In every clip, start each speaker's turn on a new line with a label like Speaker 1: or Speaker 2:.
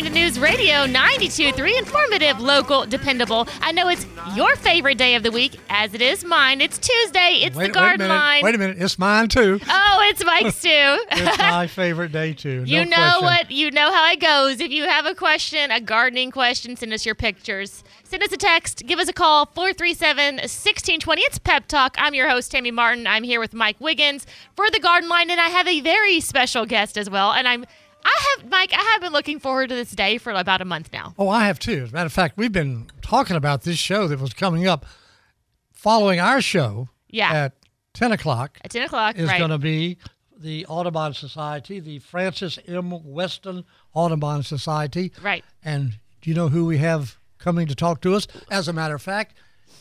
Speaker 1: listening to News Radio 92.3, informative, local, dependable. I know it's your favorite day of the week, as it is mine. It's Tuesday. It's
Speaker 2: Wait,
Speaker 1: the garden
Speaker 2: wait
Speaker 1: line.
Speaker 2: Wait a minute. It's mine too.
Speaker 1: Oh, it's Mike's too.
Speaker 2: It's my favorite day too.
Speaker 1: You know
Speaker 2: question.
Speaker 1: what? You know how it goes. If you have a question, a gardening question, send us your pictures. Send us a text. Give us a call, 437 1620. It's Pep Talk. I'm your host, Tammy Martin. I'm here with Mike Wiggins for the Garden Line, and I have a very special guest as well. And I'm, I have, Mike, I have been looking forward to this day for about a month now.
Speaker 2: Oh, I have too. As a matter of fact, we've been talking about this show that was coming up following our show
Speaker 1: Yeah.
Speaker 2: at 10 o'clock
Speaker 1: At 10 o'clock,
Speaker 2: is
Speaker 1: right?
Speaker 2: going to be the Audubon Society, the Francis M. Weston Audubon Society.
Speaker 1: Right.
Speaker 2: And do you know who we have coming to talk to us? As a matter of fact,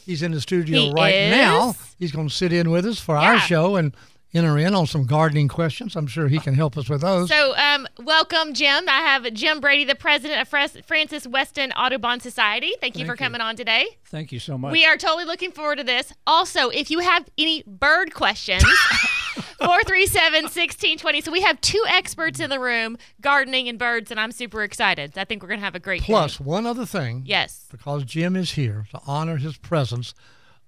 Speaker 2: he's in the studio
Speaker 1: He
Speaker 2: right
Speaker 1: is?
Speaker 2: now. He's going to sit in with us for our show and enter in on some gardening questions. I'm sure he can help us with those.
Speaker 1: So, um, welcome, Jim. I have Jim Brady, the president of Francis Weston Audubon Society. Thank you for coming on today.
Speaker 3: Thank you so much.
Speaker 1: We are totally looking forward to this. Also, if you have any bird questions, 437 1620. So we have two experts in the room, gardening and birds, and I'm super excited. I think we're going to have a great
Speaker 2: Plus,
Speaker 1: day.
Speaker 2: one other thing.
Speaker 1: Yes.
Speaker 2: because Jim is here to honor his presence,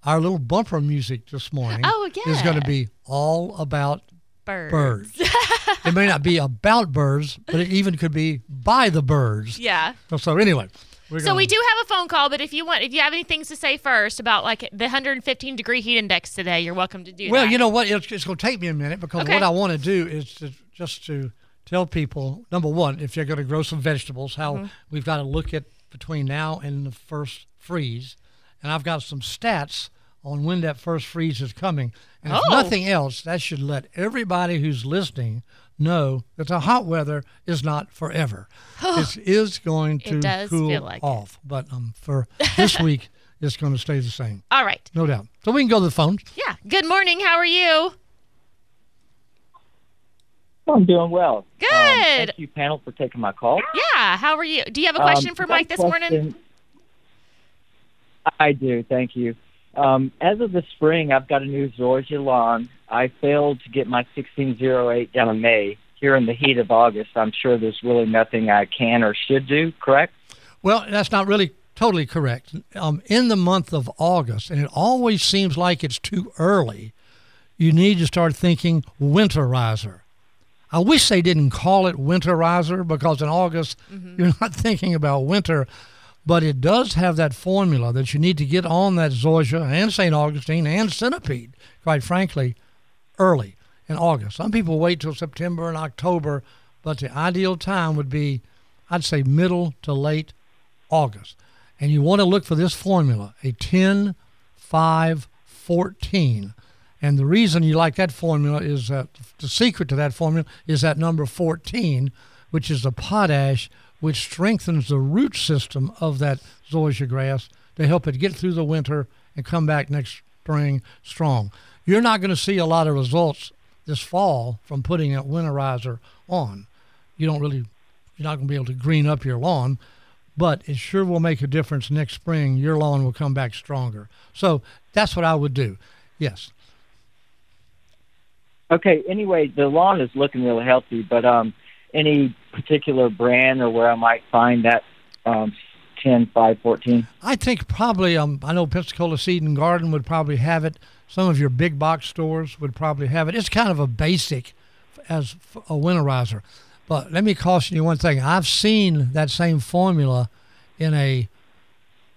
Speaker 2: our little bumper music this morning
Speaker 1: Oh,
Speaker 2: is going to be all about
Speaker 1: Birds.
Speaker 2: birds. it may not be about birds, but it even could be by the birds.
Speaker 1: Yeah.
Speaker 2: So anyway, we're
Speaker 1: So we do have a phone call, but if you want, if you have any things to say first about like the 115 degree heat index today, you're welcome to do
Speaker 2: Well,
Speaker 1: that.
Speaker 2: Well, you know what? It's, it's going to take me a minute because
Speaker 1: Okay.
Speaker 2: what I want to do is to, just to tell people number one, if you're going to grow some vegetables, how
Speaker 1: Mm-hmm.
Speaker 2: we've got to look at between now and the first freeze, and I've got some stats on when that first freeze is coming. And if
Speaker 1: Oh.
Speaker 2: nothing else, that should let everybody who's listening know that the hot weather is not forever. this is going to
Speaker 1: does
Speaker 2: cool
Speaker 1: feel like it.
Speaker 2: off, but um, for this week, it's going to stay the same,
Speaker 1: All right.
Speaker 2: no doubt. So we can go to the phones.
Speaker 1: Yeah. Good morning. How are you?
Speaker 4: I'm doing well. Um,
Speaker 1: Good.
Speaker 4: thank you, panel, for taking my call.
Speaker 1: Yeah. How are you? Do you have a question
Speaker 4: Um,
Speaker 1: for Mike
Speaker 4: a
Speaker 1: this morning?
Speaker 4: Question- I do. Thank you. Um, as of the spring, I've got a new zoysia lawn. I failed to get my 1608 down in May. Here in the heat of August, I'm sure there's really nothing I can or should do. Correct?
Speaker 2: Well, that's not really totally correct. Um, in the month of August, and it always seems like it's too early, you need to start thinking winterizer. I wish they didn't call it winterizer because in August you're not thinking about winter, but it does have that formula that you need to get on that zoysia and St. Augustine and centipede, quite frankly, early in August. Some people wait till September and October, but the ideal time would be, I'd say, middle to late August. And you want to look for this formula, a 10, 5, 14. And the reason you like that formula is that the secret to that formula is that number 14, which is the potash, which strengthens the root system of that zoysia grass to help it get through the winter and come back next spring strong. You're not going to see a lot of results this fall from putting that winterizer on. You don't really, you're not going to be able to green up your lawn, but it sure will make a difference next spring. Your lawn will come back stronger. So that's what I would do. Yes.
Speaker 4: Okay. Anyway, the lawn is looking really healthy, but um, any particular brand or where I might find that um, 10, 5, 14?
Speaker 2: I think probably um, I know Pensacola Seed and Garden would probably have it. Some of your big box stores would probably have it. It's kind of a basic as a winterizer. But let me caution you one thing. I've seen that same formula in a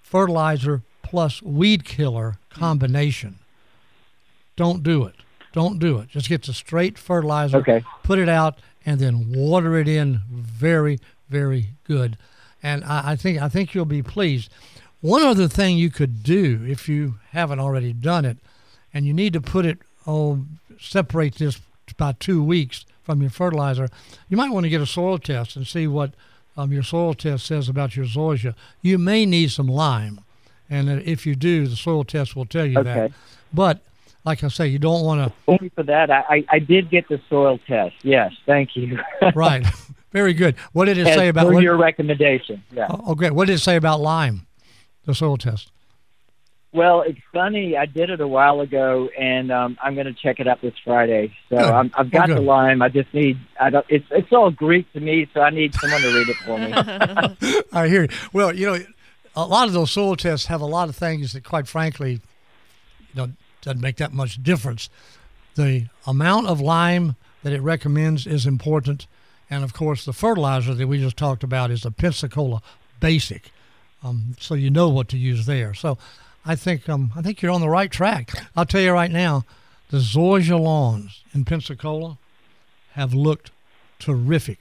Speaker 2: fertilizer plus weed killer combination. Don't do it. Don't do it. Just get the straight fertilizer,
Speaker 4: Okay.
Speaker 2: put it out, and then water it in very, very good. And I, I think I think you'll be pleased. One other thing you could do if you haven't already done it, and you need to put it oh separate this about two weeks from your fertilizer, you might want to get a soil test and see what um, your soil test says about your zoysia. You may need some lime, and if you do, the soil test will tell you that.
Speaker 4: Okay.
Speaker 2: But like I say, you don't want to.
Speaker 4: Only for that, I, I, I did get the soil test. Yes, thank you.
Speaker 2: right. Very good. What did it
Speaker 4: As
Speaker 2: say about what,
Speaker 4: your recommendation? Yeah.
Speaker 2: Oh, great. What did it say about lime, the soil test?
Speaker 4: Well, it's funny. I did it a while ago, and um, I'm going to check it out this Friday. So I'm, I've
Speaker 2: Well,
Speaker 4: got the lime. I just need. I don't. It's it's all Greek to me, so I need someone to read it for me.
Speaker 2: I hear you. Well, you know, a lot of those soil tests have a lot of things that, quite frankly, you know, doesn't make that much difference. The amount of lime that it recommends is important, and of course, the fertilizer that we just talked about is the Pensacola Basic, um, so you know what to use there. So, I think um, I think you're on the right track. I'll tell you right now, the zoysia lawns in Pensacola have looked terrific.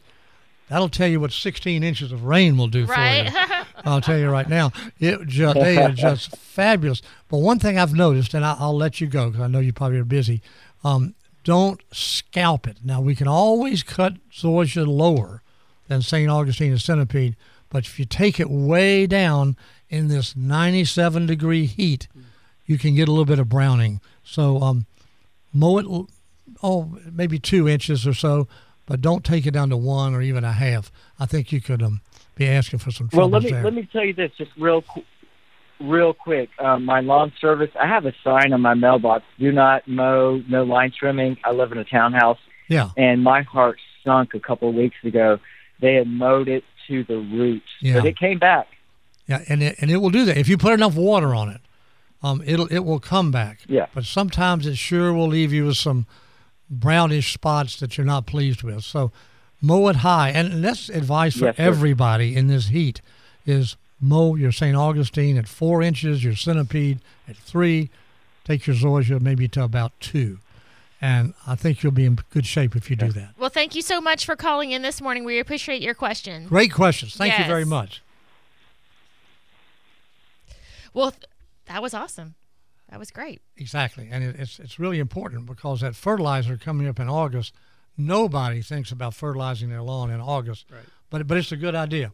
Speaker 2: That'll tell you what 16 inches of rain will do for you. I'll tell you right now, it just they are just fabulous. But one thing I've noticed, and I, I'll let you go because I know you probably are busy. Um, don't scalp it. Now we can always cut zoysia lower than St. Augustine and centipede, but if you take it way down in this 97 degree heat, you can get a little bit of browning. So um, mow it, oh maybe two inches or so, but don't take it down to one or even a half. I think you could um, be asking for some trouble.
Speaker 4: well, let me
Speaker 2: there.
Speaker 4: let me tell you this just real real quick. Um, my lawn service. I have a sign on my mailbox: "Do not mow, no line trimming." I live in a townhouse,
Speaker 2: yeah.
Speaker 4: and my heart sunk a couple of weeks ago. They had mowed it to the roots,
Speaker 2: Yeah.
Speaker 4: but it came back.
Speaker 2: Yeah, and it, and it will do that if you put enough water on it. Um, it'll it will come back.
Speaker 4: Yeah.
Speaker 2: But sometimes it sure will leave you with some brownish spots that you're not pleased with. So mow it high, and that's advice for
Speaker 4: Yes,
Speaker 2: everybody in this heat: is mow your St. Augustine at four inches, your centipede at three, take your zoysia maybe to about two, and I think you'll be in good shape if you do that.
Speaker 1: well, thank you so much for calling in this morning. We appreciate your question.
Speaker 2: Great questions. Thank you very much.
Speaker 1: Well, th- that was awesome. That was great.
Speaker 2: Exactly, and it, it's it's really important because that fertilizer coming up in August, nobody thinks about fertilizing their lawn in August. Right. But but it's a good idea.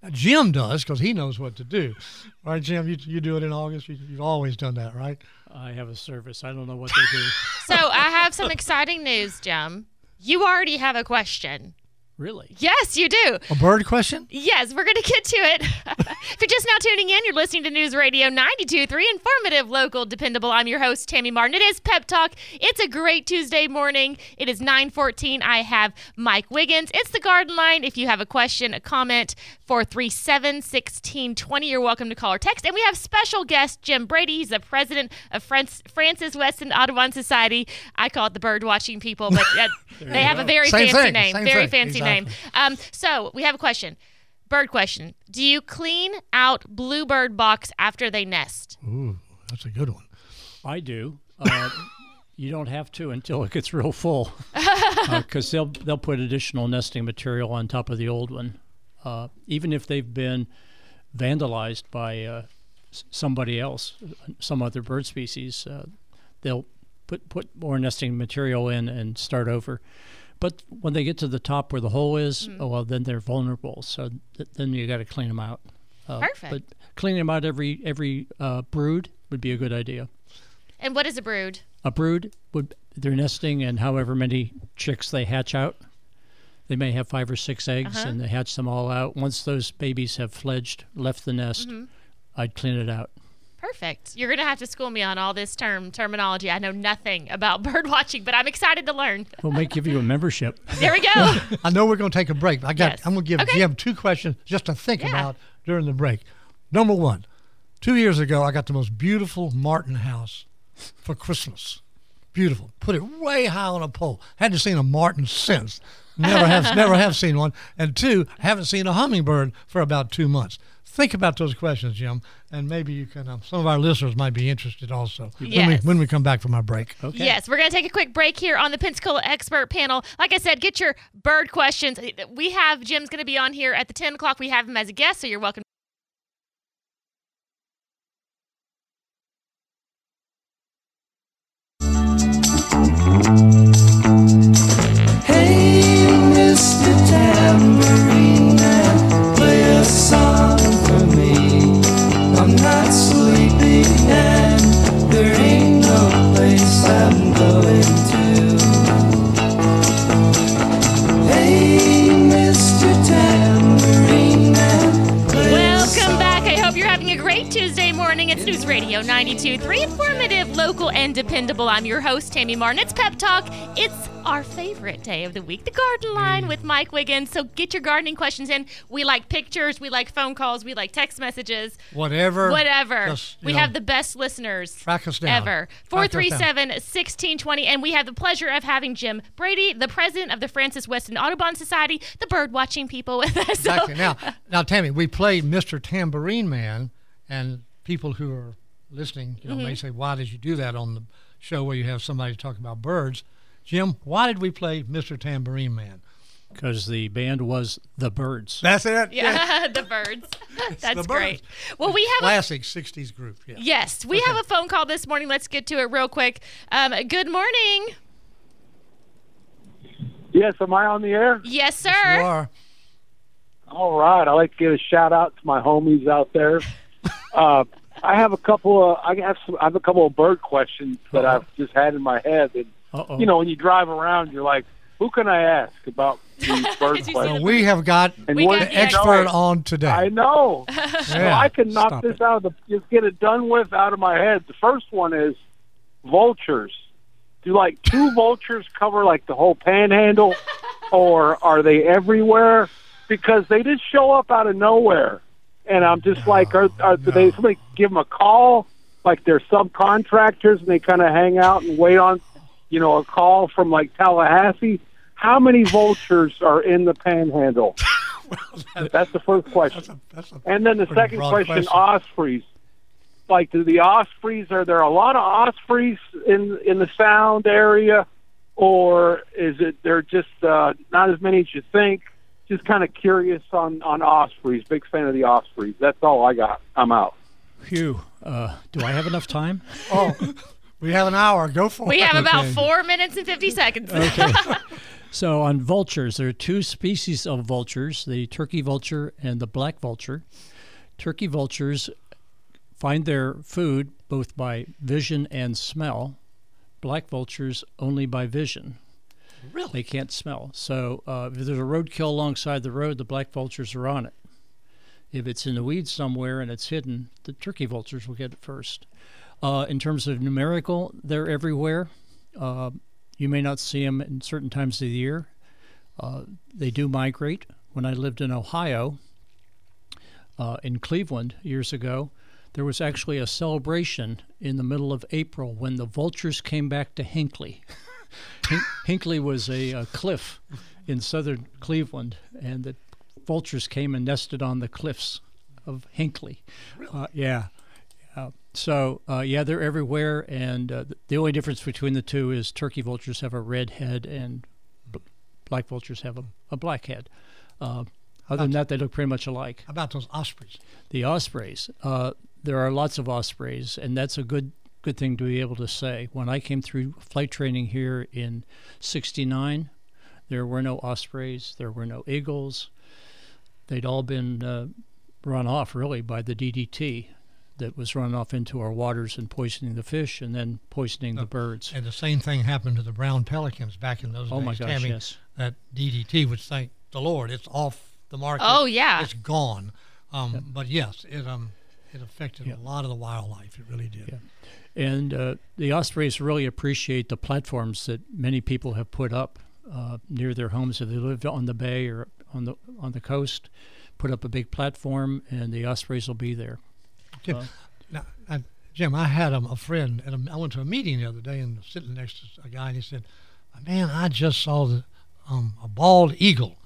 Speaker 2: Now, Jim does because he knows what to do. Right, Jim? You you do it in August. You, you've always done that, right?
Speaker 3: I have a service. I don't know what they do.
Speaker 1: So I have some exciting news, Jim. You already have a question.
Speaker 3: Really?
Speaker 1: Yes, you do.
Speaker 2: A bird question?
Speaker 1: Yes, we're going to get to it. if you're just now tuning in, you're listening to News Radio 92.3, informative, local, dependable. I'm your host, Tammy Martin. It is Pep Talk. It's a great Tuesday morning. It is 9.14. I have Mike Wiggins. It's the Garden Line. If you have a question, a comment, 437-1620, you're welcome to call or text. And we have special guest, Jim Brady. He's the president of France, Francis Weston Audubon Society. I call it the bird watching people, but they have a very
Speaker 2: Same
Speaker 1: fancy
Speaker 2: thing,
Speaker 1: name.
Speaker 2: same
Speaker 1: Very
Speaker 2: thing,
Speaker 1: fancy
Speaker 2: exactly.
Speaker 1: name. Um, so we have a question. Bird question. Do you clean out bluebird box after they nest?
Speaker 2: Ooh, that's a good one.
Speaker 3: I do. Uh, you don't have to until it gets real full, because they'll they'll put additional nesting material on top of the old one, uh, even if they've been vandalized by uh, somebody else, some other bird species. Uh, they'll put put more nesting material in and start over. But when they get to the top where the hole is, oh well, then they're vulnerable. So th- then you got to clean them out. Uh,
Speaker 1: Perfect.
Speaker 3: But cleaning them out every every uh, brood would be a good idea.
Speaker 1: And what is a brood?
Speaker 3: A brood would they're nesting and however many chicks they hatch out. They may have five or six eggs
Speaker 1: Uh-huh.
Speaker 3: and they hatch them all out. Once those babies have fledged, left the nest,
Speaker 1: Mm-hmm.
Speaker 3: I'd clean it out.
Speaker 1: Perfect. You're gonna have to school me on all this term terminology. I know nothing about bird watching, but I'm excited to learn.
Speaker 3: We'll make give you a membership.
Speaker 1: There we go.
Speaker 2: I know we're going to take a break. But I got.
Speaker 1: Yes.
Speaker 2: I'm going to give
Speaker 1: Okay.
Speaker 2: Jim two questions just to think
Speaker 1: Yeah.
Speaker 2: about during the break. Number one, two years ago, I got the most beautiful Martin house for Christmas. Beautiful. Put it way high on a pole. Hadn't seen a Martin since. Never have. never have seen one. And two, haven't seen a hummingbird for about two months. Think about those questions, Jim, and maybe you can. Um, some of our listeners might be interested also when, we, when we come back from our break.
Speaker 3: Okay.
Speaker 1: Yes, we're going to take a quick break here on the Pensacola Expert Panel. Like I said, get your bird questions. We have Jim's going to be on here at the 10 o'clock. We have him as a guest, so you're welcome. Your host, Tammy Martin. It's Pep Talk. It's our favorite day of the week, the garden line with Mike Wiggins. So get your gardening questions in. We like pictures, we like phone calls, we like text messages,
Speaker 2: Whatever.
Speaker 1: whatever.
Speaker 2: Just,
Speaker 1: we
Speaker 2: know,
Speaker 1: have the best listeners
Speaker 2: Track us down.
Speaker 1: ever.
Speaker 2: Track
Speaker 1: 437 1620. And we have the pleasure of having Jim Brady, the president of the Francis Weston Audubon Society, the bird watching people with us. So-
Speaker 2: Exactly. Now, now, Tammy, we played Mr. Tambourine Man, and people who are listening, you know,
Speaker 1: Mm-hmm.
Speaker 2: may say, "Why did you do that on the show where you have somebody talk about birds?" Jim, why did we play Mr. Tambourine Man?
Speaker 3: Because the band was the Byrds.
Speaker 2: That's it.
Speaker 1: Yeah, the birds. That's
Speaker 2: the
Speaker 1: great.
Speaker 2: birds.
Speaker 1: Well, we have a,
Speaker 2: Classic '60s group. Yeah.
Speaker 1: yes, we have a phone call this morning. Let's get to it real quick. Um, good morning.
Speaker 5: Yes, am I on the air?
Speaker 1: Yes, sir.
Speaker 2: You are.
Speaker 5: All right. I'd like to give a shout out to my homies out there. uh, I have a couple of I have some, I have a couple of bird questions that I've just had in my head. And
Speaker 3: Uh-oh.
Speaker 5: you know, when you drive around, you're like, who can I ask about these bird
Speaker 1: Did you see
Speaker 5: questions?
Speaker 2: Well, we have got
Speaker 5: And
Speaker 1: We got
Speaker 2: the
Speaker 1: the
Speaker 2: expert
Speaker 5: No,
Speaker 2: on today.
Speaker 5: I know. So I can knock this
Speaker 3: it.
Speaker 5: out of the just get it done with out of my head. The first one is vultures. Do like two vultures cover like the whole panhandle, or are they everywhere? Because they just show up out of nowhere, and I'm just like, are, are do they somebody give them a call? Like they're subcontractors, and they kind of hang out and wait on, you know, a call from like Tallahassee. How many vultures are in the panhandle? Well, That's the first question.
Speaker 2: That's a,
Speaker 5: And then the second question,
Speaker 2: question.
Speaker 5: ospreys. Like, do the ospreys are there a lot of ospreys in in the Sound area, or is it they're just uh, not as many as you think? Just kind of curious on on ospreys. Big fan of the ospreys. That's all I got. I'm out.
Speaker 3: Phew. Uh, do I have enough time?
Speaker 2: oh, we have an hour. Go for
Speaker 1: We
Speaker 2: it.
Speaker 1: We have about
Speaker 3: Okay.
Speaker 1: four minutes and 50 seconds.
Speaker 3: Okay. so on vultures, there are two species of vultures: the turkey vulture and the black vulture. Turkey vultures find their food both by vision and smell. Black vultures only by vision.
Speaker 2: Really?
Speaker 3: They can't smell. So uh, if there's a roadkill alongside the road, the black vultures are on it. If it's in the weeds somewhere and it's hidden, the turkey vultures will get it first. Uh, in terms of numerical, they're everywhere. Uh, you may not see them in certain times of the year. Uh, they do migrate. When I lived in Ohio, uh, in Cleveland years ago, there was actually a celebration in the middle of April when the vultures came back to Hinckley. Hin- Hinckley was a, uh cliff in southern Cleveland, and the vultures came and nested on the cliffs of Hinckley. Uh, yeah. Uh, so uh, yeah, they're everywhere, and uh, the only difference between the two is turkey vultures have a red head and b- black vultures have a, a black head. Uh, other than that, they look pretty much alike.
Speaker 2: How about those ospreys?
Speaker 3: The ospreys. Uh, there are lots of ospreys, and that's a good good thing to be able to say. When I came through flight training here in '69, there were no ospreys, there were no eagles. They'd all been uh, run off really by the DDT that was run off into our waters and poisoning the fish and then poisoning the birds.
Speaker 2: And the same thing happened to the brown pelicans back in those
Speaker 3: Oh
Speaker 2: days.
Speaker 3: my gosh,
Speaker 2: Tammy,
Speaker 3: yes.
Speaker 2: That DDT, which thank the Lord, it's off the market.
Speaker 1: Oh, yeah.
Speaker 2: It's gone. Um, But yes, it um it affected
Speaker 3: Yeah.
Speaker 2: a lot of the wildlife. It really did.
Speaker 3: Yeah. And uh, the ospreys really appreciate the platforms that many people have put up uh, near their homes. If they live on the bay or on the on the coast, put up a big platform, and the ospreys will be there.
Speaker 2: Jim,
Speaker 3: Uh,
Speaker 2: now, I, Jim, I had um, a friend, and I went to a meeting the other day, and sitting next to a guy, and he said, "Man, I just saw the, um, a bald eagle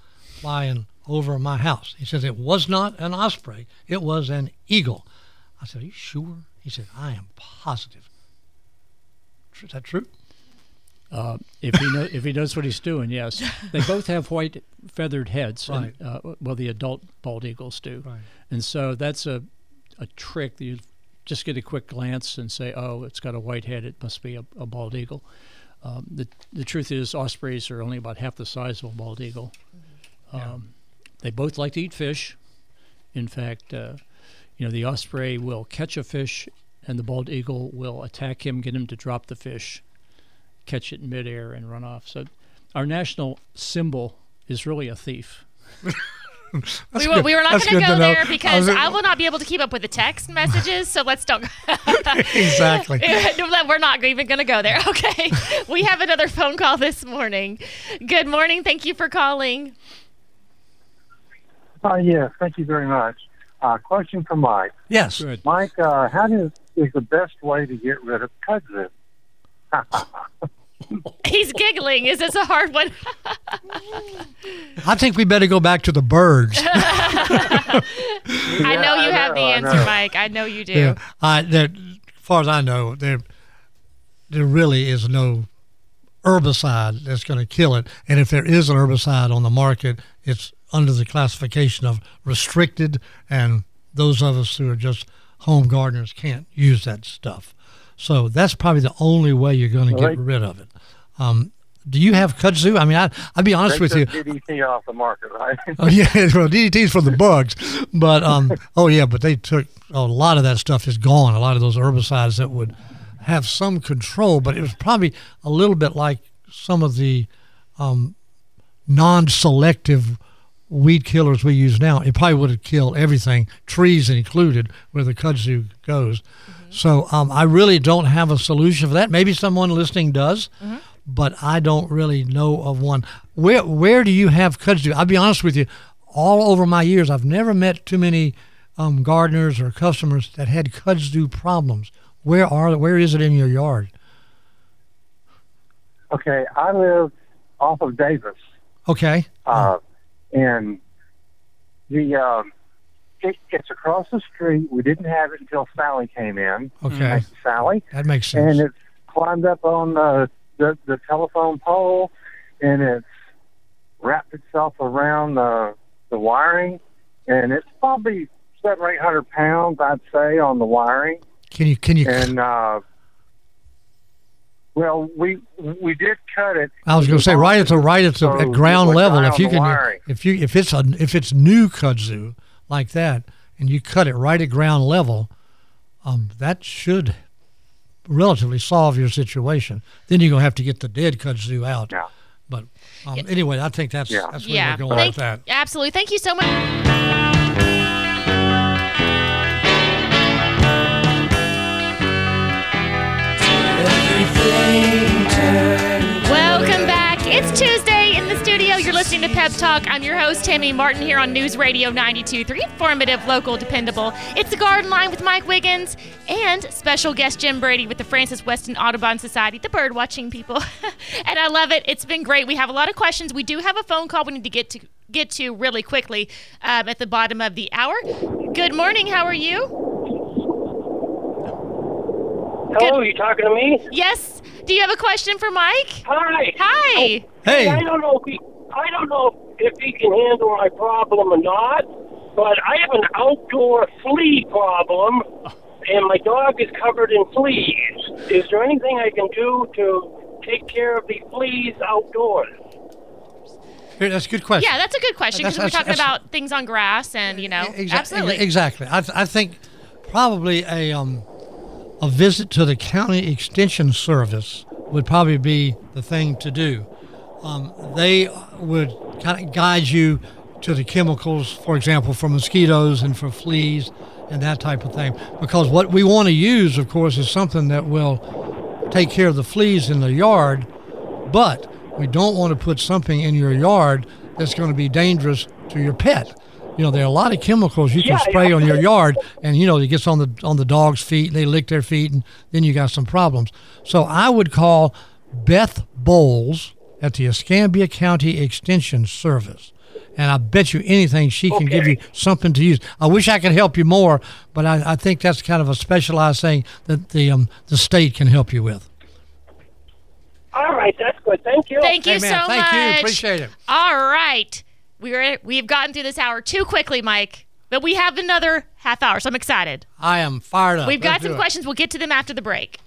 Speaker 2: flying over my house." He says it was not an osprey; it was an eagle. I said, "Are you sure?" He said, "I am positive." Is that true?
Speaker 3: Uh, if he know, if he knows what he's doing, yes. They both have white feathered heads. and, uh, well, the adult bald eagles do.
Speaker 2: Right.
Speaker 3: And so that's a a trick that you just get a quick glance and say, oh, it's got a white head. It must be a, a bald eagle. Um, the the truth is, ospreys are only about half the size of a bald eagle. Um, They both like to eat fish. In fact, uh, you know, the osprey will catch a fish, and the bald eagle will attack him, get him to drop the fish, catch it in midair, and run off. So, our national symbol is really a thief.
Speaker 1: We were, we were not going to go there because
Speaker 2: was-
Speaker 1: I will not be able to keep up with the text messages. So let's don't.
Speaker 2: exactly.
Speaker 1: We're not even going to go there. Okay. We have another phone call this morning. Good morning. Thank you for calling.
Speaker 5: Uh, yes, thank you very much. Uh, question for Mike.
Speaker 2: Yes.
Speaker 3: Good.
Speaker 5: Mike, uh, how does, is the best way to get rid of kudzu?
Speaker 1: He's giggling. Is this a hard one?
Speaker 2: I think we better go back to the birds.
Speaker 1: I know you
Speaker 5: I
Speaker 1: have the
Speaker 5: know, I
Speaker 1: answer,
Speaker 5: know.
Speaker 1: Mike. I know you do.
Speaker 2: Yeah, I, there, as far as I know, there there really is no herbicide that's going to kill it. And if there is an herbicide on the market, it's under the classification of restricted, and those of us who are just home gardeners can't use that stuff. So that's probably the only way you're going to
Speaker 5: Well,
Speaker 2: get
Speaker 5: they-
Speaker 2: rid of it. Um, do you have kudzu? I mean, I, I'll be honest with you.
Speaker 5: DDT off the market, right?
Speaker 2: Oh yeah, well DDT's for the bugs, but um, oh yeah, but they took a lot of that stuff is gone. A lot of those herbicides that would have some control, but it was probably a little bit like some of the um, non-selective weed killers we use now. It probably would have killed everything, trees included, where the kudzu goes. So um, I really don't have a solution for that. Maybe someone listening does, but I don't really know of one. Where where do you have kudzu? I'll be honest with you. All over my years, I've never met too many um, gardeners or customers that had kudzu problems. Where are where is it in your yard?
Speaker 5: okay, I live off of Davis,
Speaker 2: Okay.
Speaker 5: uh, and the um, it, it's across the street. We didn't have it until Sally came in.
Speaker 2: Okay.
Speaker 5: Thank you, Sally.
Speaker 2: That makes sense.
Speaker 5: and it's climbed up on the, the the telephone pole, and it's wrapped itself around the the wiring, and it's probably seven or eight hundred pounds, I'd say, on the wiring.
Speaker 2: Can you can you?
Speaker 5: And uh, well, we we did cut it.
Speaker 2: I was going to say right at the right at the
Speaker 5: So
Speaker 2: at ground level. If you can,
Speaker 5: wiring.
Speaker 2: if you if it's a if it's new kudzu like that, and you cut it right at ground level, um, that should relatively solve your situation. Then you're gonna have to get the dead kudzu out.
Speaker 5: Yeah.
Speaker 2: But um, anyway, I think that's
Speaker 5: Yeah.
Speaker 2: that's where
Speaker 1: Yeah.
Speaker 2: we're going
Speaker 1: Thank,
Speaker 2: with that.
Speaker 1: absolutely. Thank you so much. Welcome back. It's Tuesday in the studio. You're listening to Pep Talk. I'm your host, Tammy Martin, here on News Radio 92.3. Informative, local, dependable. It's the Garden Line with Mike Wiggins and special guest Jim Brady with the Francis Weston Audubon Society, the bird watching people. and I love it. It's been great. We have a lot of questions. We do have a phone call we need to get to get to really quickly um, at the bottom of the hour. Good morning. How are you?
Speaker 6: Hello, you talking to me?
Speaker 1: Yes. Do you have a question for Mike?
Speaker 6: Hi.
Speaker 1: Hi.
Speaker 2: Hey,
Speaker 6: I don't know if he, I don't know if he can handle my problem or not, but I have an outdoor flea problem, and my dog is covered in fleas. Is there anything I can do to take care of the fleas outdoors?
Speaker 2: Here, that's a good question.
Speaker 1: Yeah, that's a good question because we're talking about things on grass and, you know,
Speaker 2: Exa-
Speaker 1: absolutely.
Speaker 2: Exactly. I, th- I think probably a um, a visit to the county extension service would probably be the thing to do. Um, they would kind of guide you to the chemicals, for example, for mosquitoes and for fleas and that type of thing. Because what we want to use, of course, is something that will take care of the fleas in the yard, but we don't want to put something in your yard that's going to be dangerous to your pet. You know, there are a lot of chemicals you can
Speaker 6: Yeah,
Speaker 2: spray
Speaker 6: yeah.
Speaker 2: on your yard, and you know it gets on the on the dog's feet, and they lick their feet, and then you got some problems. So I would call Beth Bolles at the Escambia County Extension Service, and I bet you anything she can give you something to use. I wish I could help you more, but I, I think that's kind of a specialized thing that the um, the state can help you with.
Speaker 6: All right, that's good. Thank you.
Speaker 1: Thank you
Speaker 2: Hey, man,
Speaker 1: so
Speaker 2: thank
Speaker 1: much.
Speaker 2: you. Appreciate it.
Speaker 1: All right. We're we've gotten through this hour too quickly, Mike. But we have another half hour, so I'm excited.
Speaker 2: I am fired up.
Speaker 1: We've got
Speaker 2: Let's
Speaker 1: some
Speaker 2: it.
Speaker 1: questions. We'll get to them after the break.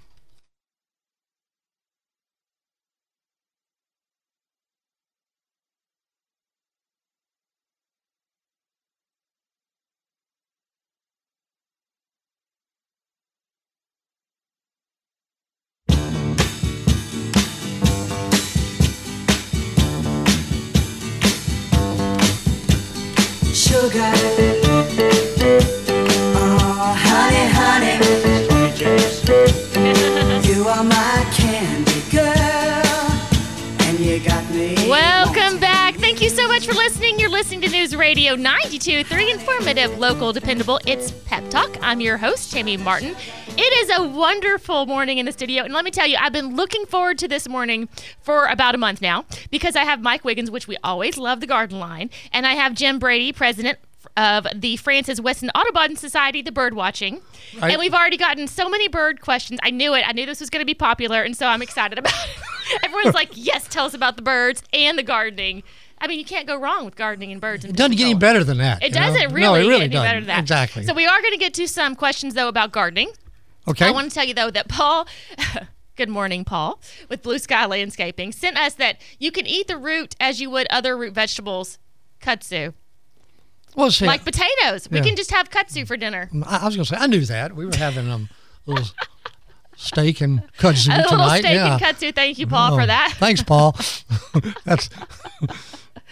Speaker 1: Listening to News Radio 92.3, informative, local, dependable. It's Pep Talk. I'm your host, Tammy Martin. It is a wonderful morning in the studio. And let me tell you, I've been looking forward to this morning for about a month now because I have Mike Wiggins, which we always love the garden line, and I have Jim Brady, president of the Francis Weston Audubon Society, the bird watching.
Speaker 2: Right.
Speaker 1: And we've already gotten so many bird questions. I knew it. I knew this was going to be popular, and so I'm excited about it. Everyone's like, yes, tell us about the birds and the gardening. I mean, you can't go wrong with gardening and birds.
Speaker 2: It doesn't get any better than that.
Speaker 1: It doesn't
Speaker 2: No,
Speaker 1: really,
Speaker 2: it really
Speaker 1: get any
Speaker 2: doesn't.
Speaker 1: better than that.
Speaker 2: Exactly.
Speaker 1: So we are going to get to some questions though about gardening.
Speaker 2: okay.
Speaker 1: I want to tell you though that Paul, good morning, Paul, with Blue Sky Landscaping, sent us that you can eat the root as you would other root vegetables, kudzu,
Speaker 2: well, see,
Speaker 1: like potatoes. We can just have kudzu for dinner.
Speaker 2: I, I was going to say I knew that. We were having um little steak and kudzu
Speaker 1: A little steak
Speaker 2: yeah.
Speaker 1: and kudzu. Thank you, Paul,
Speaker 2: Oh,
Speaker 1: for that.
Speaker 2: Thanks, Paul. That's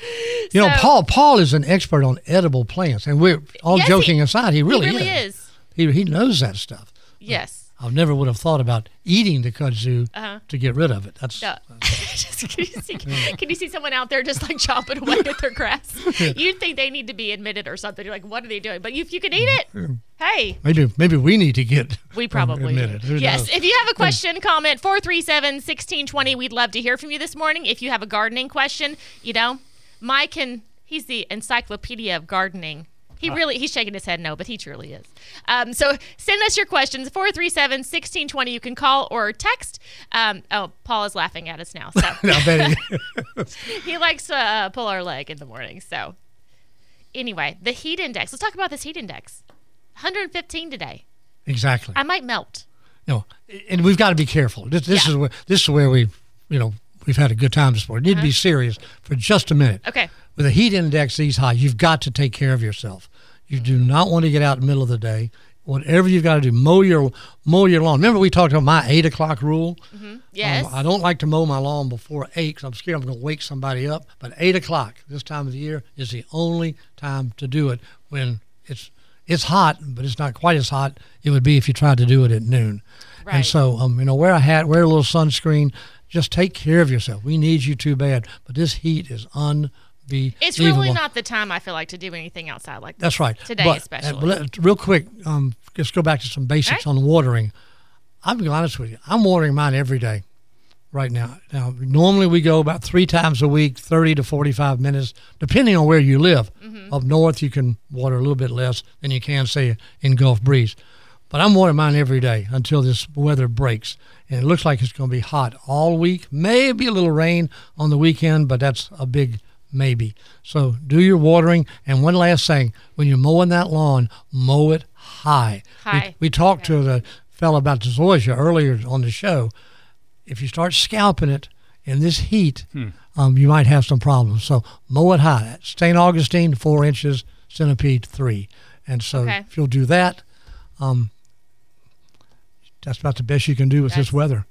Speaker 2: you know, Paul. Paul is an expert on edible plants, and we're all
Speaker 1: Yes, he-
Speaker 2: joking aside. He really,
Speaker 1: he really is.
Speaker 2: He he knows that stuff.
Speaker 1: Yes.
Speaker 2: I never would have thought about eating the kudzu
Speaker 1: Uh-huh.
Speaker 2: to get rid of it. That's
Speaker 1: No. Just, can, you see, can you see someone out there just like chopping away at their grass? You'd think they need to be admitted or something. You're like, what are they doing? But if you can eat it, hey,
Speaker 2: maybe maybe we need to get
Speaker 1: we probably
Speaker 2: admitted. Who
Speaker 1: Yes.
Speaker 2: knows?
Speaker 1: If you have a question, comment 437 1620. We'd love to hear from you this morning. If you have a gardening question, you know, Mike can, he's the encyclopedia of gardening. He really, he's shaking his head no, but he truly is. Um, so send us your questions, 437 1620. You can call or text. Um, oh, Paul is laughing at us now. So
Speaker 2: he,
Speaker 1: he likes to uh, pull our leg in the morning. So, anyway, the heat index. Let's talk about this heat index. 115 today.
Speaker 2: exactly.
Speaker 1: I might melt.
Speaker 2: No, and we've got to be careful. This, this
Speaker 1: Yeah.
Speaker 2: is where this is where we, you know, we've had a good time this morning. You need to be serious for just a minute.
Speaker 1: Uh-huh. Okay.
Speaker 2: With a heat index these high, you've got to take care of yourself. You do not want to get out in the middle of the day. Whatever you've got to do, mow your mow your lawn. Remember we talked about my eight o'clock rule.
Speaker 1: Yes.
Speaker 2: Um, I don't like to mow my lawn before eight because I'm scared I'm going to wake somebody up. But eight o'clock this time of the year is the only time to do it when it's it's hot, but it's not quite as hot it would be if you tried to do it at noon.
Speaker 1: Right.
Speaker 2: And so, um, you know, wear a hat, wear a little sunscreen. Just take care of yourself. We need you too bad, but this heat is unbelievable.
Speaker 1: It's really not the time I feel like to do anything outside like that.
Speaker 2: That's right.
Speaker 1: Today
Speaker 2: But, uh,
Speaker 1: especially.
Speaker 2: but real quick, um, let's go back to some basics
Speaker 1: All
Speaker 2: on watering. I'm be honest with you. I'm watering mine every day right now. Now, normally we go about three times a week, 30 to 45 minutes, depending on where you live.
Speaker 1: Mm-hmm.
Speaker 2: Up north, you can water a little bit less than you can, say, in Gulf Breeze. But I'm watering mine every day until this weather breaks. And it looks like it's going to be hot all week. Maybe a little rain on the weekend, but that's a big maybe. So do your watering. And one last thing when you're mowing that lawn, mow it high. We-
Speaker 1: High.
Speaker 2: We, talked to the fellow about the zoysia earlier on the show. If you start scalping it in this heat, um, you might have some problems. So mow it high. St. Augustine, four inches, centipede, three. And so
Speaker 1: Okay.
Speaker 2: if you'll do that, um, that's about the best you can do with
Speaker 1: That's-
Speaker 2: this weather.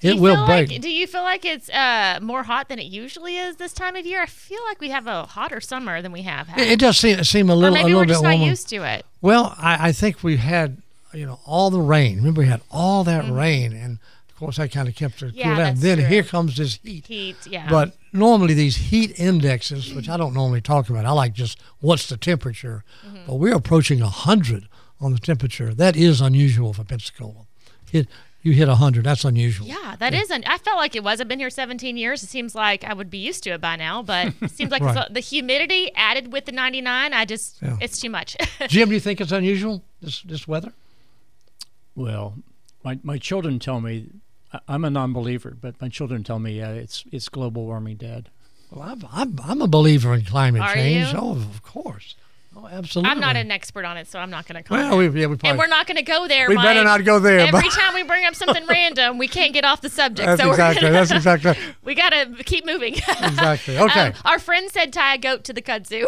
Speaker 2: It will break.
Speaker 1: Like, do you feel like it's uh, more hot than it usually is this time of year? I feel like we have a hotter summer than we have had.
Speaker 2: It, it does seem, seem a
Speaker 1: or
Speaker 2: little, a
Speaker 1: maybe
Speaker 2: little
Speaker 1: we're
Speaker 2: bit
Speaker 1: not
Speaker 2: warmer.
Speaker 1: used to it.
Speaker 2: Well, I, I think we had, you know, all the rain. Remember, we had all that
Speaker 1: Mm-hmm.
Speaker 2: rain, and of course, that kind of kept it
Speaker 1: Yeah,
Speaker 2: cool down. Then
Speaker 1: true.
Speaker 2: here comes this heat.
Speaker 1: Heat, yeah.
Speaker 2: But normally these heat indexes, which I don't normally talk about, I like just what's the temperature.
Speaker 1: Mm-hmm.
Speaker 2: But we're approaching hundred on the temperature. That is unusual for Pensacola. Hit you hit hundred. That's unusual.
Speaker 1: yeah, that is. Un- I felt like it was. I've been here 17 years. It seems like I would be used to it by now, but it seems like
Speaker 2: Right.
Speaker 1: a- the humidity added with the 99. I just,
Speaker 2: Yeah.
Speaker 1: it's too much.
Speaker 2: Jim, do you think it's unusual this this weather?
Speaker 3: Well, my, my children tell me, I- I'm a non-believer, but my children tell me uh, it's it's global warming, Dad.
Speaker 2: Well, I'm I'm, I'm a believer in climate
Speaker 1: Are
Speaker 2: change.
Speaker 1: you?
Speaker 2: Oh, of course. Oh, absolutely.
Speaker 1: I'm not an expert on it, so I'm not going to comment.
Speaker 2: Well, we, yeah, we probably.
Speaker 1: and we're not going to go there.
Speaker 2: we better not go there.
Speaker 1: Every time we bring up something random, we can't get off the subject.
Speaker 2: that's
Speaker 1: so
Speaker 2: exactly.
Speaker 1: we're
Speaker 2: That's
Speaker 1: gonna,
Speaker 2: exactly.
Speaker 1: we got to keep moving.
Speaker 2: Exactly. Okay.
Speaker 1: Um, our friend said tie a goat to the kudzu.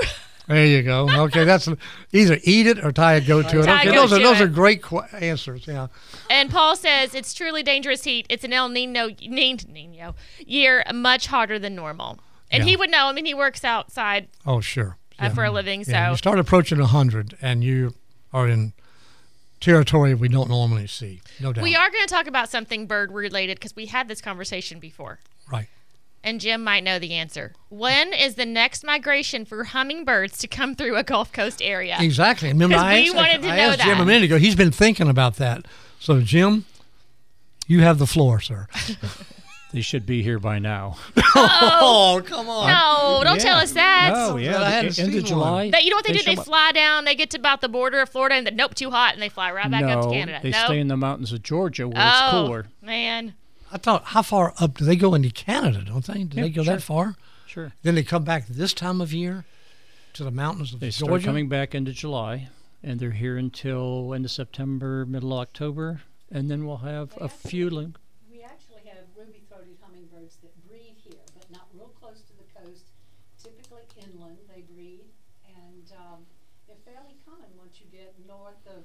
Speaker 2: There you go. Okay, that's either eat it or tie a goat to it. Okay, those are those
Speaker 1: it.
Speaker 2: are great qu- answers. Yeah.
Speaker 1: and Paul says it's truly dangerous heat. It's an El Nino, Nino year, much hotter than normal. And
Speaker 2: Yeah.
Speaker 1: he would know. I mean, he works outside.
Speaker 2: Oh, sure.
Speaker 1: Uh, for a living. So
Speaker 2: Yeah, you start approaching 100 and you are in territory we don't normally see. No doubt.
Speaker 1: we are going to talk about something bird related because we had this conversation before.
Speaker 2: Right.
Speaker 1: And Jim might know the answer. When is the next migration for hummingbirds to come through a Gulf Coast area?
Speaker 2: Exactly. And Remember, I
Speaker 1: we
Speaker 2: asked,
Speaker 1: wanted to
Speaker 2: I
Speaker 1: know
Speaker 2: asked Jim a minute ago. He's been thinking about that. So, Jim, you have the floor, sir.
Speaker 3: They should be here by now.
Speaker 2: oh, come on.
Speaker 1: No, don't tell us that.
Speaker 3: No, yeah.
Speaker 2: I hadn't
Speaker 3: end
Speaker 2: seen
Speaker 3: of July.
Speaker 1: That you know what they, do?
Speaker 3: show
Speaker 1: They
Speaker 3: up-
Speaker 1: fly down. They get to about the border of Florida, and then nope, too hot, and they fly right back
Speaker 3: no,
Speaker 1: up to Canada.
Speaker 3: they
Speaker 1: no,
Speaker 3: stay in the mountains of Georgia where
Speaker 1: oh
Speaker 3: it's cooler.
Speaker 1: man,
Speaker 2: I thought, how far up do they go into Canada, don't they? Do
Speaker 3: Yeah,
Speaker 2: they go
Speaker 3: sure.
Speaker 2: that far?
Speaker 3: Sure.
Speaker 2: Then they come back this time of year to the mountains of Georgia.
Speaker 3: They start coming back into July, and they're here until end of September, middle of October, and then we'll have a few. Ling-
Speaker 7: We actually have ruby-throated hummingbirds that breed here, but not real close to the coast. Typically inland, they breed, and um, they're fairly common once you get north of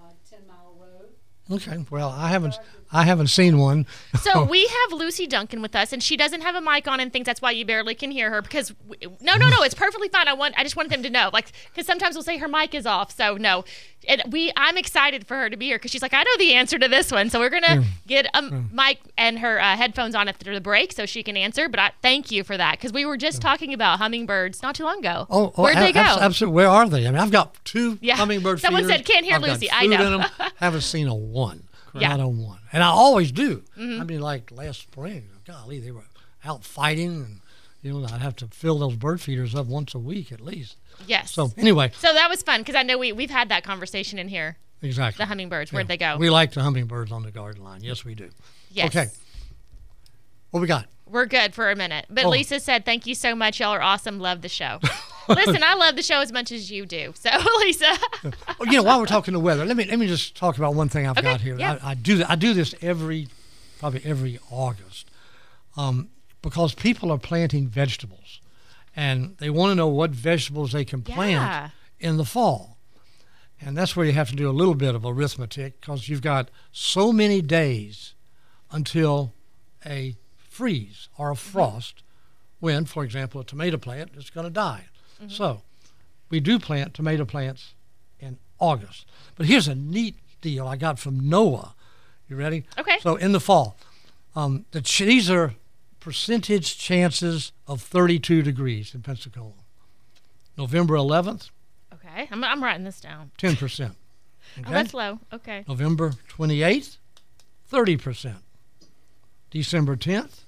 Speaker 7: uh, Ten Mile Road.
Speaker 2: Okay. Well, I haven't I haven't seen one.
Speaker 1: So we have Lucy Duncan with us, and she doesn't have a mic on and things. That's why you barely can hear her. Because w no, no, no, it's perfectly fine. I want, I just want them to know, like, because sometimes we'll say her mic is off. So no, and we, I'm excited for her to be here because she's like, I know the answer to this one. So we're gonna mm. get a mm. mic and her uh, headphones on after the break so she can answer. But I thank you for that because we were just mm. talking about hummingbirds not too long ago.
Speaker 2: Oh, oh
Speaker 1: where'd they go?
Speaker 2: Absolutely. Where are they? I mean, I've got two
Speaker 1: Yeah.
Speaker 2: hummingbird
Speaker 1: Someone
Speaker 2: feeders.
Speaker 1: said, "Can't hear
Speaker 2: I've got
Speaker 1: Lucy." I know.
Speaker 2: haven't seen a one.
Speaker 1: Yeah. Mm-hmm.
Speaker 2: Not a one. And I always do. I mean, like last spring, golly, they were out fighting, and you know, I'd have to fill those bird feeders up once a week at least.
Speaker 1: Yes.
Speaker 2: So anyway,
Speaker 1: So that was fun because I know we we've had that conversation in here.
Speaker 2: exactly.
Speaker 1: The hummingbirds, where'd they go?
Speaker 2: We like the hummingbirds on the garden line. Yes, we do.
Speaker 1: yes.
Speaker 2: Okay. What we got?
Speaker 1: We're good for a minute. But
Speaker 2: Oh.
Speaker 1: Lisa said, "Thank you so much. Y'all are awesome. Love the show." Listen, I love the show as much as you do. So, Lisa,
Speaker 2: you know, while we're talking the weather, let me let me just talk about one thing I've
Speaker 1: Okay,
Speaker 2: got here.
Speaker 1: yeah.
Speaker 2: I, I do I do this every, probably every August, um, because people are planting vegetables, and they want to know what vegetables they can plant
Speaker 1: Yeah.
Speaker 2: in the fall, and that's where you have to do a little bit of arithmetic because you've got so many days until a freeze or a frost, when, for example, a tomato plant is going to die. So, we do plant tomato plants in August. But here's a neat deal I got from NOAA. You ready?
Speaker 1: Okay.
Speaker 2: So in the fall, um, the ch- these are percentage chances of 32 degrees in Pensacola. November 11th,
Speaker 1: okay, I'm, I'm writing this down.
Speaker 2: 10%.
Speaker 1: Oh, that's low. Okay.
Speaker 2: November 28th, 30%. December 10th,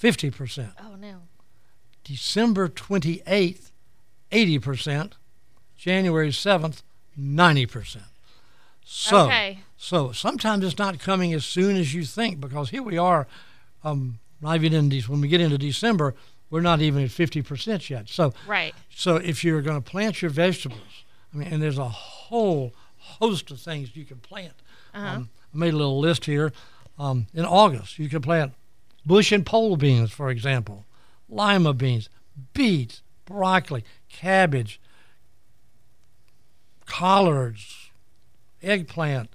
Speaker 2: 50%.
Speaker 1: Oh no.
Speaker 2: December 28th, 80%. January 7th, 90%. So,
Speaker 1: Okay.
Speaker 2: so sometimes it's not coming as soon as you think because here we are, um, not even in these, when we get into December, we're not even at 50% yet. So,
Speaker 1: Right.
Speaker 2: so if you're going to plant your vegetables, I mean, and there's a whole host of things you can plant. Um, I made a little list here. Um, in August, you can plant bush and pole beans, for example, lima beans, beets, broccoli, cabbage, collards, eggplant,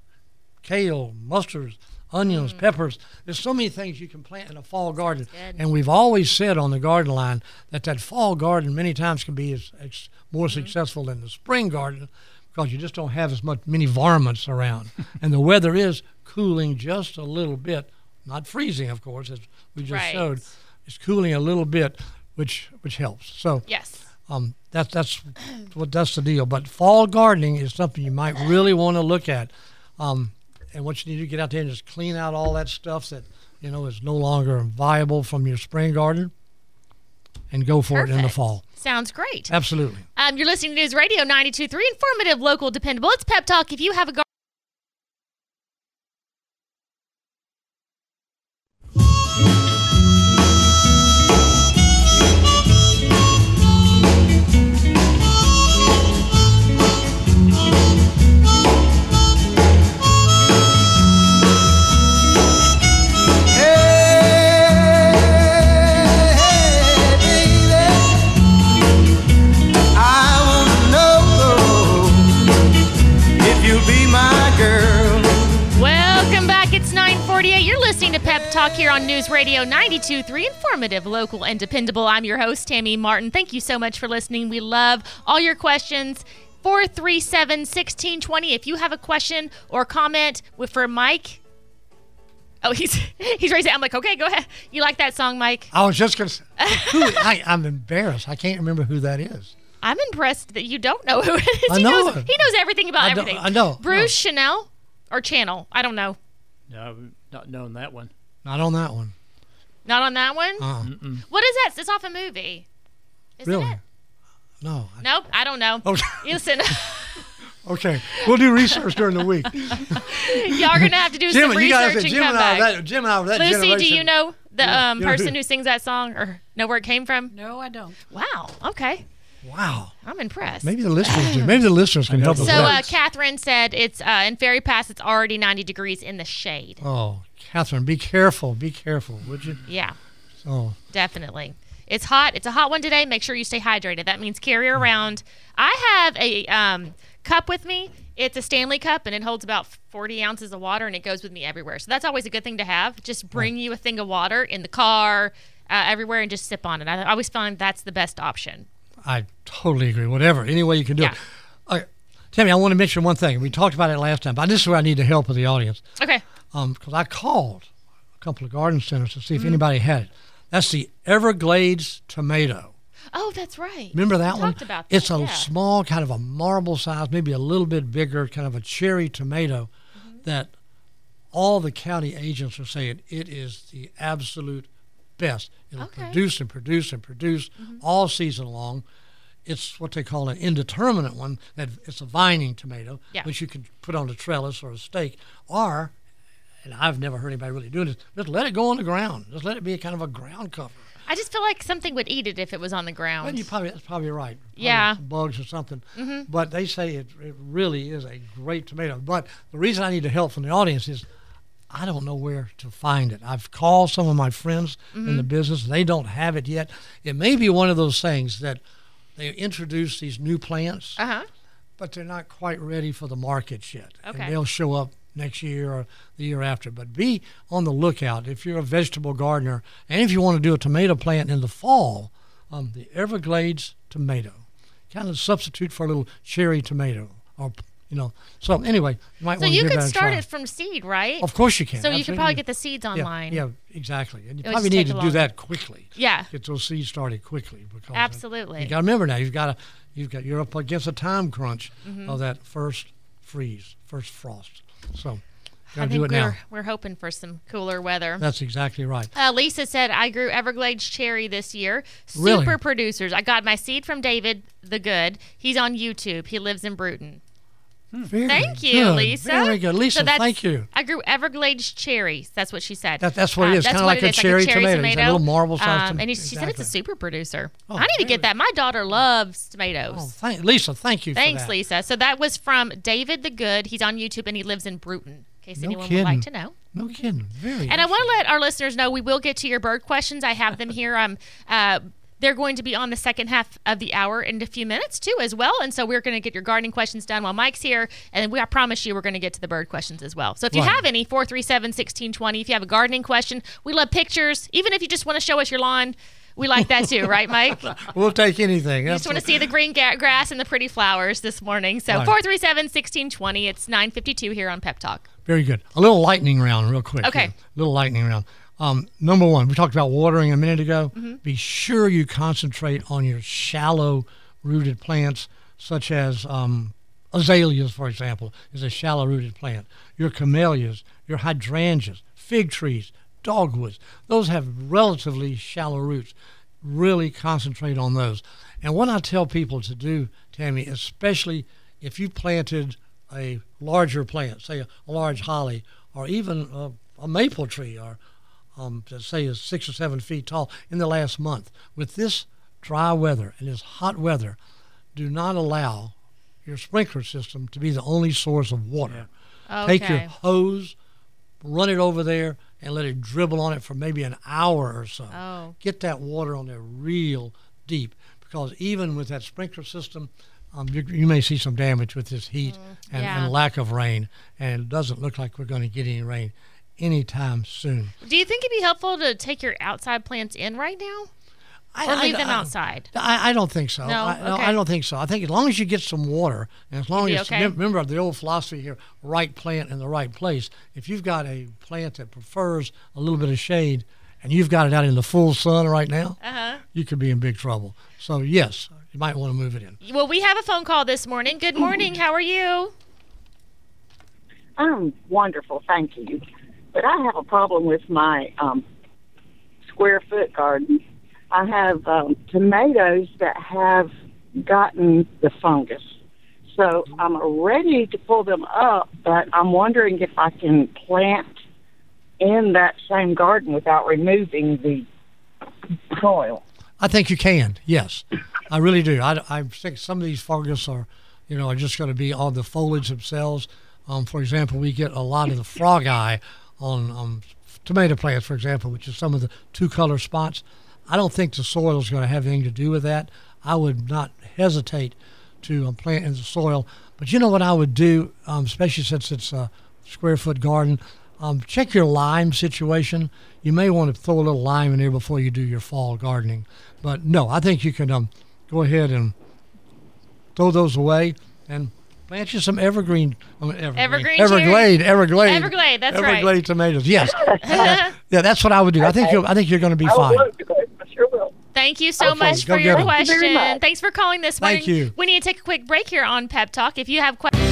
Speaker 2: kale, mustards, onions, mm. peppers. There's so many things you can plant in a fall garden.
Speaker 1: good.
Speaker 2: And we've always said on the garden line that that fall garden many times can be as, as more mm-hmm. successful than the spring garden because you just don't have as much many varmints around. and the weather is cooling just a little bit, not freezing, of course, as we just
Speaker 1: Right.
Speaker 2: showed. It's cooling a little bit, which which helps. So
Speaker 1: Yes.
Speaker 2: Um, that's that's what that's the deal. But fall gardening is something you might really want to look at. Um, and what you need to get out there and just clean out all that stuff that you know is no longer viable from your spring garden, and go for it in the fall.
Speaker 1: Sounds great.
Speaker 2: Absolutely.
Speaker 1: Um, you're listening to News Radio 92.3, informative, local, dependable. It's Pep Talk. If you have a garden. Radio 92.3, informative, local, and dependable. I'm your host, Tammy Martin. Thank you so much for listening. We love all your questions. 437 1620. If you have a question or comment with, for Mike, oh, he's he's raising. I'm like, okay, go ahead. You like that song, Mike?
Speaker 2: I was just gonna. Say, who, I, I'm embarrassed. I can't remember who that is.
Speaker 1: I'm impressed that you don't know who it is.
Speaker 2: I
Speaker 1: he
Speaker 2: know
Speaker 1: knows
Speaker 2: it.
Speaker 1: he knows everything about
Speaker 2: I
Speaker 1: everything.
Speaker 2: I know,
Speaker 1: Bruce Chanel or Channel? I don't know.
Speaker 3: No, not known that one.
Speaker 2: Not on that one.
Speaker 1: Not on that one.
Speaker 2: Uh,
Speaker 1: What is that? It's off a movie. Isn't
Speaker 2: really?
Speaker 1: it?
Speaker 2: No. I-
Speaker 1: Nope, I don't know.
Speaker 2: Oh,
Speaker 1: Listen,
Speaker 2: okay. We'll do research during the week.
Speaker 1: y'all are gonna have to do
Speaker 2: Jim,
Speaker 1: some
Speaker 2: you gotta
Speaker 1: research
Speaker 2: say
Speaker 1: and
Speaker 2: Jim
Speaker 1: come
Speaker 2: and I,
Speaker 1: back.
Speaker 2: that, Jim and I were that
Speaker 1: Lucy, do you know the
Speaker 2: Yeah,
Speaker 1: um,
Speaker 2: you know
Speaker 1: person
Speaker 2: who-
Speaker 1: who sings that song or know where it came from?
Speaker 7: No, I don't.
Speaker 1: Wow. Okay,
Speaker 2: Wow.
Speaker 1: I'm impressed.
Speaker 2: Maybe the listeners do. Maybe the listeners can help us
Speaker 1: So uh. Catherine said it's uh, in Ferry Pass. It's already 90 degrees in the shade.
Speaker 2: Oh, Catherine, be careful. Be careful, would you?
Speaker 1: Yeah,
Speaker 2: Oh,
Speaker 1: definitely. It's hot. It's a hot one today. Make sure you stay hydrated. That means carry
Speaker 2: Mm.
Speaker 1: around. I have a um, cup with me. It's a Stanley cup, and it holds about 40 ounces of water, and it goes with me everywhere. So that's always a good thing to have. Just bring you a thing of water in the car, uh, everywhere, and just sip on it. I always find that's the best option.
Speaker 2: I totally agree. Whatever, any way you can do
Speaker 1: Yeah.
Speaker 2: it. Tammy, I want to mention one thing. We talked about it last time, but this is where I need the help of the audience.
Speaker 1: Okay.
Speaker 2: because I called a couple of garden centers to see
Speaker 1: Mm-hmm.
Speaker 2: if anybody had it. That's the Everglades tomato.
Speaker 1: Oh, that's right.
Speaker 2: Remember that
Speaker 1: We
Speaker 2: one?
Speaker 1: Talked about that.
Speaker 2: it's a
Speaker 1: yeah.
Speaker 2: small, kind of a marble size, maybe a little bit bigger, kind of a cherry tomato
Speaker 1: Mm-hmm.
Speaker 2: that all the county agents are saying it is the absolute best. It'll
Speaker 1: Okay. Mm-hmm.
Speaker 2: produce and produce and produce all season long. It's what they call an indeterminate one. That it's a vining tomato,
Speaker 1: Yeah.
Speaker 2: which you can put on a trellis or a stake, or, and I've never heard anybody really doing this. Just let it go on the ground. Just let it be a kind of a ground cover.
Speaker 1: I just feel like something would eat it if it was on the ground.
Speaker 2: Well, you probably that's probably right. Probably
Speaker 1: Yeah.
Speaker 2: bugs or something. Mm-hmm. But they say it, it really is a great tomato. But the reason I need the help from the audience is I don't know where to find it. I've called some of my friends in mm-hmm. the business. They don't have it yet. It may be one of those things that they introduce these new plants,
Speaker 1: Uh huh.
Speaker 2: but they're not quite ready for the markets yet.
Speaker 1: Okay.
Speaker 2: And they'll show up next year or the year after. But be on the lookout if you're a vegetable gardener and if you want to do a tomato plant in the fall, um, the Everglades tomato. Kind of substitute for a little cherry tomato or, you know. So anyway, you might
Speaker 1: So you could start it from seed, right?
Speaker 2: Of course you can.
Speaker 1: so you could probably get the seeds online.
Speaker 2: Yeah, exactly. And you
Speaker 1: It would
Speaker 2: probably need to do that quickly.
Speaker 1: Yeah.
Speaker 2: Get those seeds started quickly because uh,
Speaker 1: Absolutely.
Speaker 2: you got to remember now. You've got to you've got you're up against a time crunch
Speaker 1: Mm-hmm.
Speaker 2: of that first freeze, first frost. So
Speaker 1: I
Speaker 2: got to
Speaker 1: think
Speaker 2: do it
Speaker 1: we're
Speaker 2: now.
Speaker 1: we're hoping for some cooler weather.
Speaker 2: That's exactly right.
Speaker 1: Uh, Lisa said, I grew Everglades cherry this year. Super
Speaker 2: Really?
Speaker 1: producers. I got my seed from David the Good. He's on YouTube. He lives in Bruton.
Speaker 2: Very
Speaker 1: Thank you,
Speaker 2: good,
Speaker 1: Lisa.
Speaker 2: Very good, Lisa.
Speaker 1: So
Speaker 2: thank you.
Speaker 1: I grew Everglades cherries. That's what she said.
Speaker 2: That- that's what it
Speaker 1: Um, that's
Speaker 2: kinda
Speaker 1: what
Speaker 2: like a cherry tomato. It's that little marble-sized
Speaker 1: Um,
Speaker 2: tom-
Speaker 1: and he, she said it's a super producer.
Speaker 2: Oh,
Speaker 1: I need to get that. My daughter loves tomatoes.
Speaker 2: Oh, thank, Lisa. Thank you.
Speaker 1: Thanks,
Speaker 2: for that.
Speaker 1: Lisa. So that was from David the Good. He's on YouTube and he lives in Bruton. In case
Speaker 2: No
Speaker 1: anyone would like to know.
Speaker 2: No kidding. Very.
Speaker 1: And I want to let our listeners know we will get to your bird questions. I have them here. Um, uh, they're going to be on the second half of the hour in a few minutes too, as well. And so we're going to get your gardening questions done while Mike's here, and we I promise you we're going to get to the bird questions as well. So if you
Speaker 2: Right.
Speaker 1: have any, four three seven sixteen twenty. If you have a gardening question, we love pictures. Even if you just want to show us your lawn, we like that too, right, Mike?
Speaker 2: We'll take anything.
Speaker 1: You just want to see the green ga- grass and the pretty flowers this morning. So
Speaker 2: Right.
Speaker 1: 437 1620. It's 952 here on Pep Talk.
Speaker 2: Very good. A little lightning round, real quick.
Speaker 1: Okay.
Speaker 2: here. little lightning round. Um, number one, we talked about watering a minute ago.
Speaker 1: Mm-hmm.
Speaker 2: Be sure you concentrate on your shallow rooted plants, such as um, azaleas, for example, is a shallow rooted plant. Your camellias, your hydrangeas, fig trees, dogwoods, those have relatively shallow roots. Really concentrate on those. And what I tell people to do, Tammy, especially if you planted a larger plant, say a, large holly, or even a, a maple tree, or um, to say is six or seven feet tall in the last month. With this dry weather and this hot weather, do not allow your sprinkler system to be the only source of water. Take your hose, run it over there, and let it dribble on it for maybe an hour or so.
Speaker 1: Oh.
Speaker 2: Get that water on there real deep because even with that sprinkler system, um, you, you may see some damage with this heat and,
Speaker 1: Mm, yeah.
Speaker 2: and lack of rain. And it doesn't look like we're going to get any rain anytime soon.
Speaker 1: Do you think it'd be helpful to take your outside plants in right now,
Speaker 2: I,
Speaker 1: or
Speaker 2: I-
Speaker 1: leave them
Speaker 2: I-
Speaker 1: outside?
Speaker 2: I, I don't think so.
Speaker 1: No?
Speaker 2: I, no,
Speaker 1: Okay.
Speaker 2: I don't think so. I think as long as you get some water, and as long as
Speaker 1: okay?
Speaker 2: remember the old philosophy here: right plant in the right place. If you've got a plant that prefers a little bit of shade, and you've got it out in the full sun right now,
Speaker 1: Uh-huh.
Speaker 2: you could be in big trouble. So yes, you might want to move it in.
Speaker 1: Well, we have a phone call this morning. Good morning. How are you?
Speaker 8: I'm wonderful, thank you. But I have a problem with my um, square foot garden. I have um, tomatoes that have gotten the fungus. So I'm ready to pull them up, but I'm wondering if I can plant in that same garden without removing the soil.
Speaker 2: I think you can. Yes, I really do. I, I think some of these fungus are, you know, are just going to be on the foliage themselves. Um, for example, we get a lot of the frog eye on tomato plants, for example, which is some of the two color spots. I don't think the soil is going to have anything to do with that. I would not hesitate to um, plant in the soil. But you know what I would do, um, especially since it's a square foot garden? Um, check your lime situation. You may want to throw a little lime in there before you do your fall gardening. But no, I think you can um, go ahead and throw those away and plant you some evergreen, um, evergreen,
Speaker 1: Evergreen
Speaker 2: Everglade, Everglade,
Speaker 1: Everglade, that's right.
Speaker 2: Everglade tomatoes. Yes, Uh, yeah, that's what I would do. I think you, I think you're going to be
Speaker 8: I
Speaker 2: fine.
Speaker 8: will. I sure will.
Speaker 1: Thank you so
Speaker 2: Okay,
Speaker 1: much for your
Speaker 2: get 'em.
Speaker 8: You
Speaker 1: question. Thanks for calling this morning.
Speaker 2: Thank you.
Speaker 1: We need to take a quick break here on Pep Talk. If you have questions.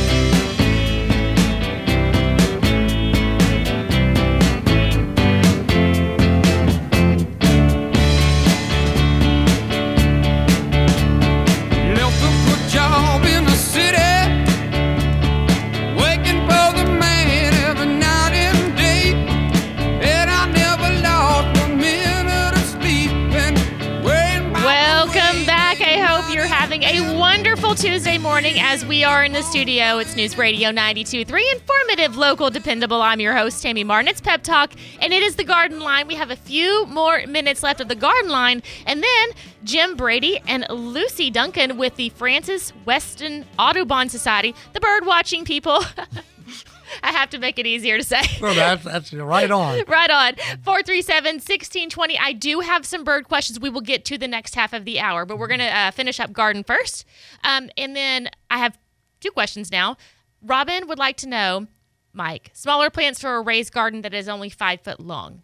Speaker 1: Morning as we are in the studio. It's News Radio 92.3, informative, local, dependable. I'm your host, Tammy Martin. It's Pep Talk, and it is the Garden Line. We have a few more minutes left of the Garden Line, and then Jim Brady and Lucy Duncan with the Francis Weston Audubon Society, the bird watching people. I have to make it easier to say.
Speaker 2: Well, that's that's right on.
Speaker 1: Right on. 437 1620. I do have some bird questions we will get to the next half of the hour, but we're going to uh, finish up garden first. Um, and then I have two questions now. Robin would like to know, Mike, smaller plants for a raised garden that is only five foot long.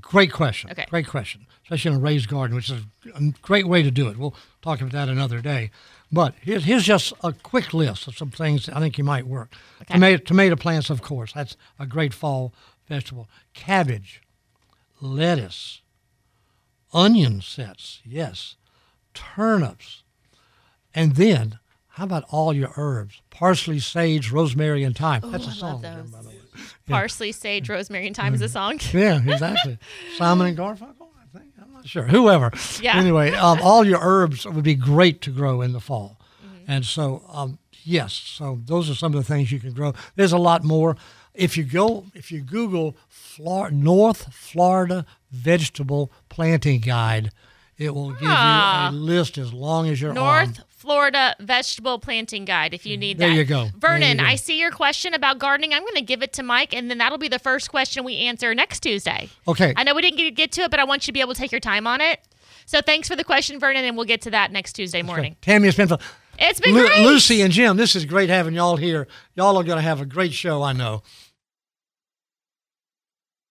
Speaker 2: Great question.
Speaker 1: Okay.
Speaker 2: Great question, especially in a raised garden, which is a great way to do it. We'll talk about that another day. But here's, here's just a quick list of some things that I think you might work.
Speaker 1: Okay.
Speaker 2: Tomato, tomato plants, of course. That's a great fall vegetable. Cabbage, lettuce, onion sets, yes, turnips. And then, how about all your herbs? Parsley, sage, rosemary, and thyme. That's
Speaker 1: Ooh,
Speaker 2: a
Speaker 1: I
Speaker 2: song,
Speaker 1: love
Speaker 2: Jim,
Speaker 1: those.
Speaker 2: by the way.
Speaker 1: Parsley, sage, rosemary, and thyme is a song.
Speaker 2: Yeah, exactly. Simon and Garfunkel, I think. I'm not sure. Whoever.
Speaker 1: Yeah.
Speaker 2: Anyway, um, all your herbs would be great to grow in the fall.
Speaker 1: Mm-hmm.
Speaker 2: And so, um, yes, so those are some of the things you can grow. There's a lot more. If you go, if you Google Flor- North Florida Vegetable Planting Guide, it will give
Speaker 1: Ah.
Speaker 2: you a list as long as your arm.
Speaker 1: North Florida Vegetable Planting Guide if you need
Speaker 2: There
Speaker 1: that.
Speaker 2: you. There you go.
Speaker 1: Vernon, I see your question about gardening. I'm going to give it to Mike, and then that'll be the first question we answer next Tuesday.
Speaker 2: Okay.
Speaker 1: I know we didn't get, get to it, but I want you to be able to take your time on it. So thanks for the question, Vernon, and we'll get to that next Tuesday morning.
Speaker 2: Tammy, it's been fun.
Speaker 1: It's been
Speaker 2: Lu-
Speaker 1: great.
Speaker 2: Lucy and Jim, this is great having y'all here. Y'all are going to have a great show, I know.